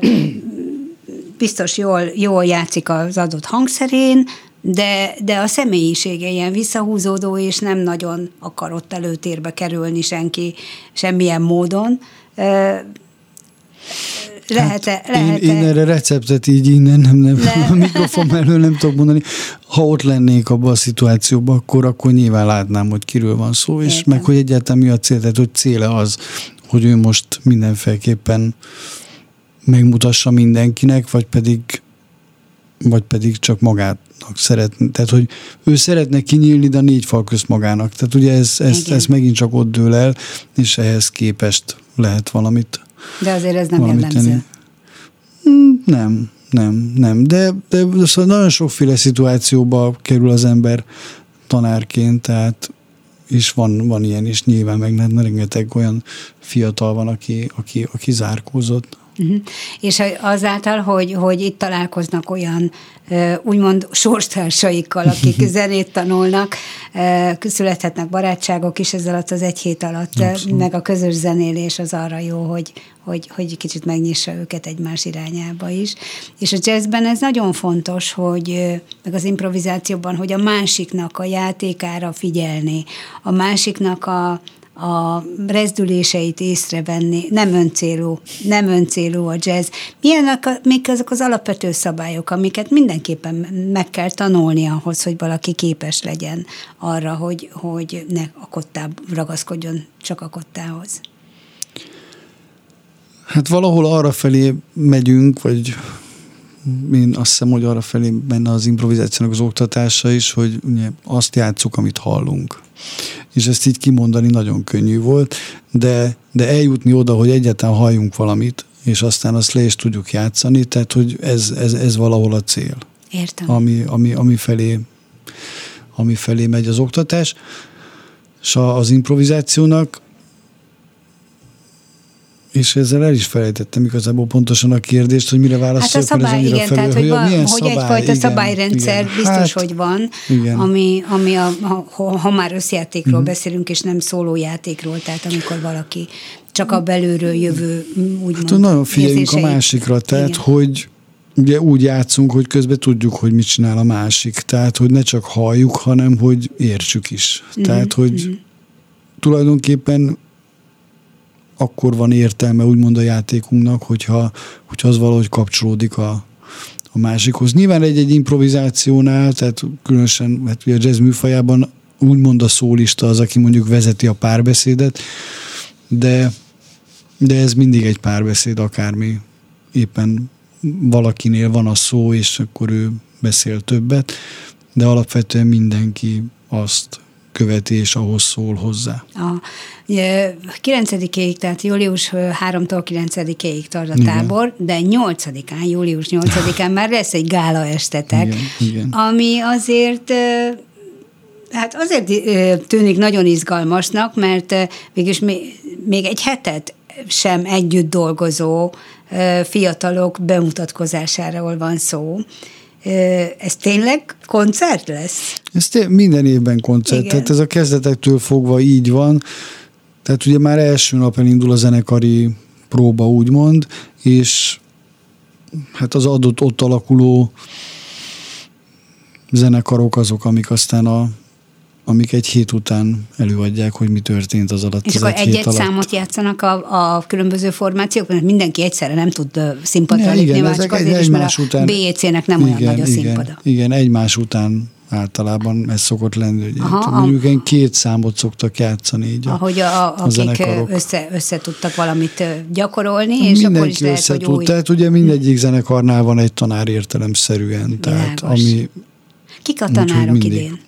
[SPEAKER 1] biztos jól, jól játszik az adott hangszerén, de, de a személyisége ilyen visszahúzódó, és nem nagyon akar ott előtérbe kerülni senki semmilyen módon. Lehet-e? Hát lehet
[SPEAKER 2] én, én erre receptet így innen nem, nem, Le. a mikrofon mellől nem tudok mondani. Ha ott lennék abban a szituációban, akkor, akkor nyilván látnám, hogy kiről van szó, és Értem. meg hogy egyáltalán mi a cél, tehát hogy céle az, hogy ő most mindenféleképpen megmutassa mindenkinek, vagy pedig vagy pedig csak magát szeretne, tehát hogy ő szeretne kinyílni, de négy fal közt magának. Tehát ugye ez, ez, ez megint csak ott dől el, és ehhez képest lehet valamit.
[SPEAKER 1] De azért ez nem jellemző. Tenni.
[SPEAKER 2] Hmm, nem, nem, nem. De, de szóval nagyon sokféle szituációba kerül az ember tanárként, tehát is van, van ilyen is nyilván, meg rengeteg olyan fiatal van, aki, aki, aki zárkózott.
[SPEAKER 1] Uh-huh. És azáltal, hogy, hogy itt találkoznak olyan úgymond sorstársaikkal, akik zenét tanulnak, születhetnek barátságok is ezzel alatt az egy hét alatt, Abszolút. meg a közös zenélés az arra jó, hogy, hogy, hogy kicsit megnyissa őket egymás irányába is. És a jazzben ez nagyon fontos, hogy meg az improvizációban, hogy a másiknak a játékára figyelni, a másiknak a, a rezdüléseit észrevenni, nem öncélú, nem öncélú a jazz. Milyenek a, még azok az alapvető szabályok, amiket mindenképpen meg kell tanulni ahhoz, hogy valaki képes legyen arra, hogy, hogy ne a kottább ragaszkodjon csak a kottához?
[SPEAKER 2] Hát valahol arra felé megyünk, vagy én azt hiszem, hogy arra felé benne az improvizációnak az oktatása is, hogy ugye azt játszuk, amit hallunk és ezt így kimondani nagyon könnyű volt, de, de eljutni oda, hogy egyáltalán halljunk valamit, és aztán azt le is tudjuk játszani, tehát hogy ez, ez, ez valahol a cél.
[SPEAKER 1] Értem.
[SPEAKER 2] Ami, ami, ami, felé, ami felé megy az oktatás. És az improvizációnak és ezzel el is felejtettem igazából pontosan a kérdést, hogy mire válaszoljak.
[SPEAKER 1] Hát a szabály, igen, felül, tehát hogy, van, hogy szabály, egyfajta igen, szabályrendszer igen. biztos, hát, hogy van, igen. ami, ami a, ha, ha már összjátékról uh-huh. beszélünk, és nem szólójátékról, tehát amikor valaki csak a belülről jövő úgymond hát,
[SPEAKER 2] nagyon figyeljünk a másikra, tehát igen. hogy ugye úgy játszunk, hogy közben tudjuk, hogy mit csinál a másik. Tehát, hogy ne csak halljuk, hanem hogy értsük is. Uh-huh. Tehát, hogy uh-huh. tulajdonképpen akkor van értelme úgymond a játékunknak, hogyha, hogyha az valahogy kapcsolódik a, a másikhoz. Nyilván egy-egy improvizációnál, tehát különösen hát a jazz műfajában úgymond a szólista az, aki mondjuk vezeti a párbeszédet, de, de ez mindig egy párbeszéd, akármi éppen valakinél van a szó, és akkor ő beszél többet, de alapvetően mindenki azt követi, és ahhoz szól hozzá.
[SPEAKER 1] A 9-ig, tehát július 3-tól 9-ig tart a igen. tábor, de 8-án, július 8-án már lesz egy gála estetek, igen, igen. ami azért Hát azért tűnik nagyon izgalmasnak, mert végülis még egy hetet sem együtt dolgozó fiatalok bemutatkozásáról van szó, ez tényleg koncert lesz?
[SPEAKER 2] Ez té- minden évben koncert, Igen. tehát ez a kezdetektől fogva így van. Tehát ugye már első nap elindul a zenekari próba, úgymond, és hát az adott ott alakuló zenekarok azok, amik aztán a amik egy hét után előadják, hogy mi történt az alatt.
[SPEAKER 1] És
[SPEAKER 2] az
[SPEAKER 1] akkor
[SPEAKER 2] egy
[SPEAKER 1] egy-egy számot játszanak a, a különböző formációk, mert mindenki egyszerre nem tud színpadra lépni,
[SPEAKER 2] igen, ezek
[SPEAKER 1] csak azért
[SPEAKER 2] egy-
[SPEAKER 1] is, mert
[SPEAKER 2] egymás
[SPEAKER 1] a
[SPEAKER 2] után-
[SPEAKER 1] BEC-nek nem olyan
[SPEAKER 2] igen,
[SPEAKER 1] nagy a
[SPEAKER 2] igen,
[SPEAKER 1] színpada.
[SPEAKER 2] Igen, egymás után általában ez szokott lenni, hogy
[SPEAKER 1] Aha,
[SPEAKER 2] Aha,
[SPEAKER 1] a-
[SPEAKER 2] mondjuk ilyen két számot szoktak játszani így.
[SPEAKER 1] Ahogy a, a, akik
[SPEAKER 2] zenekarok.
[SPEAKER 1] össze, össze tudtak valamit gyakorolni, és akkor is
[SPEAKER 2] Mindenki
[SPEAKER 1] lehet,
[SPEAKER 2] össze
[SPEAKER 1] hogy új.
[SPEAKER 2] tehát ugye mindegyik zenekarnál van egy tanár értelemszerűen, tehát
[SPEAKER 1] Világos.
[SPEAKER 2] ami,
[SPEAKER 1] Kik a tanárok
[SPEAKER 2] mindig.
[SPEAKER 1] idén?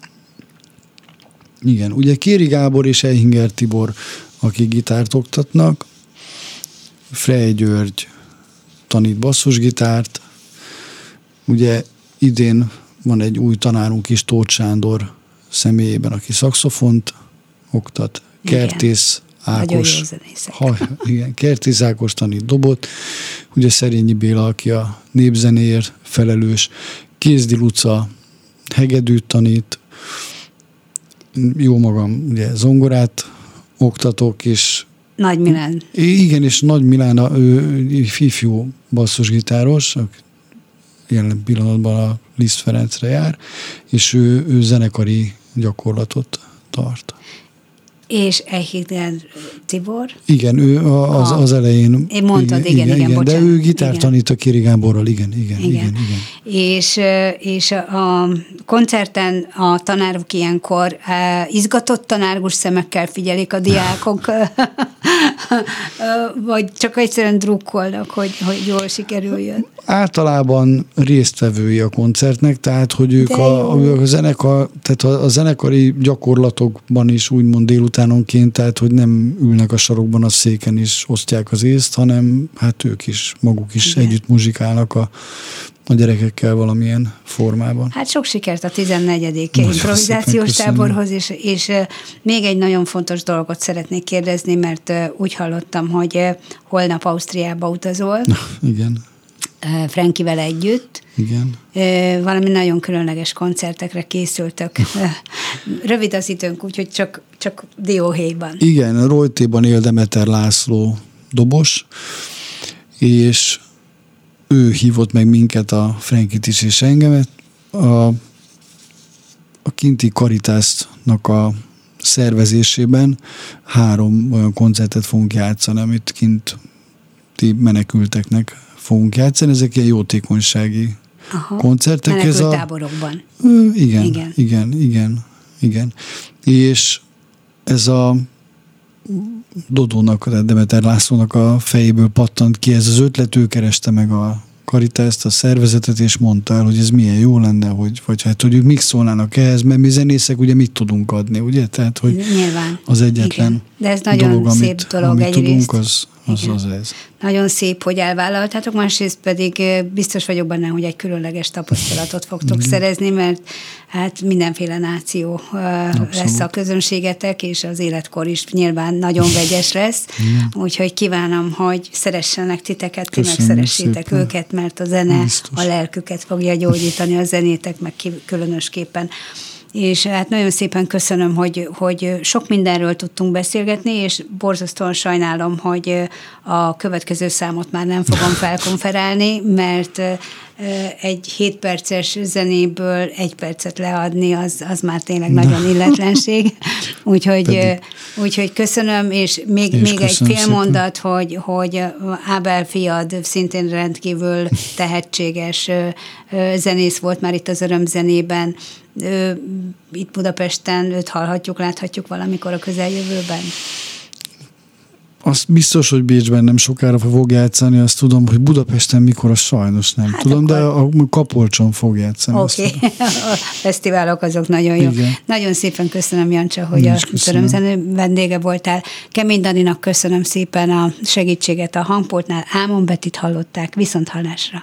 [SPEAKER 2] Igen, ugye Kéri Gábor és Eihinger Tibor, akik gitárt oktatnak, Frey György tanít basszusgitárt, ugye idén van egy új tanárunk is, Tóth Sándor személyében, aki szakszofont oktat. Kertész Ákos, ha, igen, Kertész Ákos tanít dobot, ugye Szerényi Béla, aki a népzenéért felelős, Kézdi Luca hegedűt tanít, jó magam, ugye zongorát oktatok, és
[SPEAKER 1] Nagy Milán.
[SPEAKER 2] igen, és Nagy Milána, ő, ő ifjú basszusgitáros, jelen pillanatban a Liszt Ferencre jár, és ő, ő zenekari gyakorlatot tart.
[SPEAKER 1] És Eichinger Tibor.
[SPEAKER 2] Igen, ő a- az, az elején.
[SPEAKER 1] Én mondtad, igen, igen,
[SPEAKER 2] igen, de
[SPEAKER 1] bocsánat,
[SPEAKER 2] ő gitár
[SPEAKER 1] igen.
[SPEAKER 2] tanít a Kéri Gáborral, igen, igen, igen, igen. igen.
[SPEAKER 1] És, és a koncerten a tanárok ilyenkor izgatott tanárgus szemekkel figyelik a diákok, vagy csak egyszerűen drukkolnak, hogy, hogy jól sikerüljön.
[SPEAKER 2] Általában résztvevői a koncertnek, tehát hogy ők
[SPEAKER 1] De
[SPEAKER 2] a,
[SPEAKER 1] jó.
[SPEAKER 2] a, zenekar, tehát a, a zenekari gyakorlatokban is úgymond délutánonként, tehát hogy nem ülnek a sarokban a széken és osztják az észt, hanem hát ők is, maguk is
[SPEAKER 1] Igen.
[SPEAKER 2] együtt muzsikálnak a, a gyerekekkel valamilyen formában.
[SPEAKER 1] Hát sok sikert a 14.
[SPEAKER 2] Nagyon
[SPEAKER 1] improvizációs táborhoz, és, és még egy nagyon fontos dolgot szeretnék kérdezni, mert úgy hallottam, hogy holnap Ausztriába utazol,
[SPEAKER 2] Igen,
[SPEAKER 1] ö, Frankivel együtt,
[SPEAKER 2] igen.
[SPEAKER 1] Valami nagyon különleges koncertekre készültök. Rövid az időnk, úgyhogy csak, csak dióhéjban.
[SPEAKER 2] Igen, Rojtéban él Demeter László dobos, és ő hívott meg minket, a Frankit is és engemet, a, a kinti Karitásznak a szervezésében három olyan koncertet fogunk játszani, amit kint ti menekülteknek fogunk játszani. Ezek ilyen jótékonysági
[SPEAKER 1] Aha.
[SPEAKER 2] koncertek. Ez a,
[SPEAKER 1] táborokban.
[SPEAKER 2] Igen.
[SPEAKER 1] igen,
[SPEAKER 2] igen, igen, igen. És ez a Dodónak, tehát Demeter Lászlónak a fejéből pattant ki ez az ötlet, ő kereste meg a Karitást, a szervezetet, és mondta el, hogy ez milyen jó lenne, hogy, vagy hát, hogy ők mik szólnának ehhez, mert mi zenészek ugye mit tudunk adni, ugye? Tehát, hogy
[SPEAKER 1] Nyilván.
[SPEAKER 2] az egyetlen
[SPEAKER 1] Igen. De ez nagyon
[SPEAKER 2] dolog,
[SPEAKER 1] szép
[SPEAKER 2] amit,
[SPEAKER 1] dolog
[SPEAKER 2] amit
[SPEAKER 1] egyrészt.
[SPEAKER 2] tudunk, az az,
[SPEAKER 1] Igen.
[SPEAKER 2] az ez.
[SPEAKER 1] Nagyon szép, hogy elvállaltátok, másrészt pedig biztos vagyok benne, hogy egy különleges tapasztalatot fogtok szerezni, mert hát mindenféle náció ö, lesz a közönségetek, és az életkor is nyilván nagyon vegyes lesz. Úgyhogy kívánom, hogy szeressenek titeket, ti meg
[SPEAKER 2] Köszönjük
[SPEAKER 1] szeressétek
[SPEAKER 2] szépen.
[SPEAKER 1] őket, mert a zene
[SPEAKER 2] Biztos.
[SPEAKER 1] a lelküket fogja gyógyítani, a zenétek meg különösképpen. És hát nagyon szépen köszönöm, hogy, hogy sok mindenről tudtunk beszélgetni, és borzasztóan sajnálom, hogy a következő számot már nem fogom felkonferálni, mert egy 7 perces zenéből egy percet leadni, az, az már tényleg nagyon illetlenség. Úgyhogy,
[SPEAKER 2] Pedig.
[SPEAKER 1] úgyhogy köszönöm, és még,
[SPEAKER 2] És
[SPEAKER 1] még egy fél
[SPEAKER 2] szépen.
[SPEAKER 1] mondat, hogy, hogy Ábel fiad szintén rendkívül tehetséges zenész volt már itt az örömzenében. Ő, itt Budapesten őt hallhatjuk, láthatjuk valamikor a közeljövőben.
[SPEAKER 2] Azt biztos, hogy Bécsben nem sokára fog játszani, azt tudom, hogy Budapesten mikor, azt sajnos nem
[SPEAKER 1] Hát
[SPEAKER 2] tudom, de
[SPEAKER 1] akkor-
[SPEAKER 2] a Kapolcson fog játszani.
[SPEAKER 1] Oké, okay. a fesztiválok azok nagyon jó.
[SPEAKER 2] Igen.
[SPEAKER 1] Nagyon szépen köszönöm, Jancsa, hogy
[SPEAKER 2] Én
[SPEAKER 1] a
[SPEAKER 2] is köszönöm.
[SPEAKER 1] örömzenő vendége voltál. Kemény Daninak köszönöm szépen a segítséget a hangpultnál. Ámon Betit hallották. Viszont hallásra.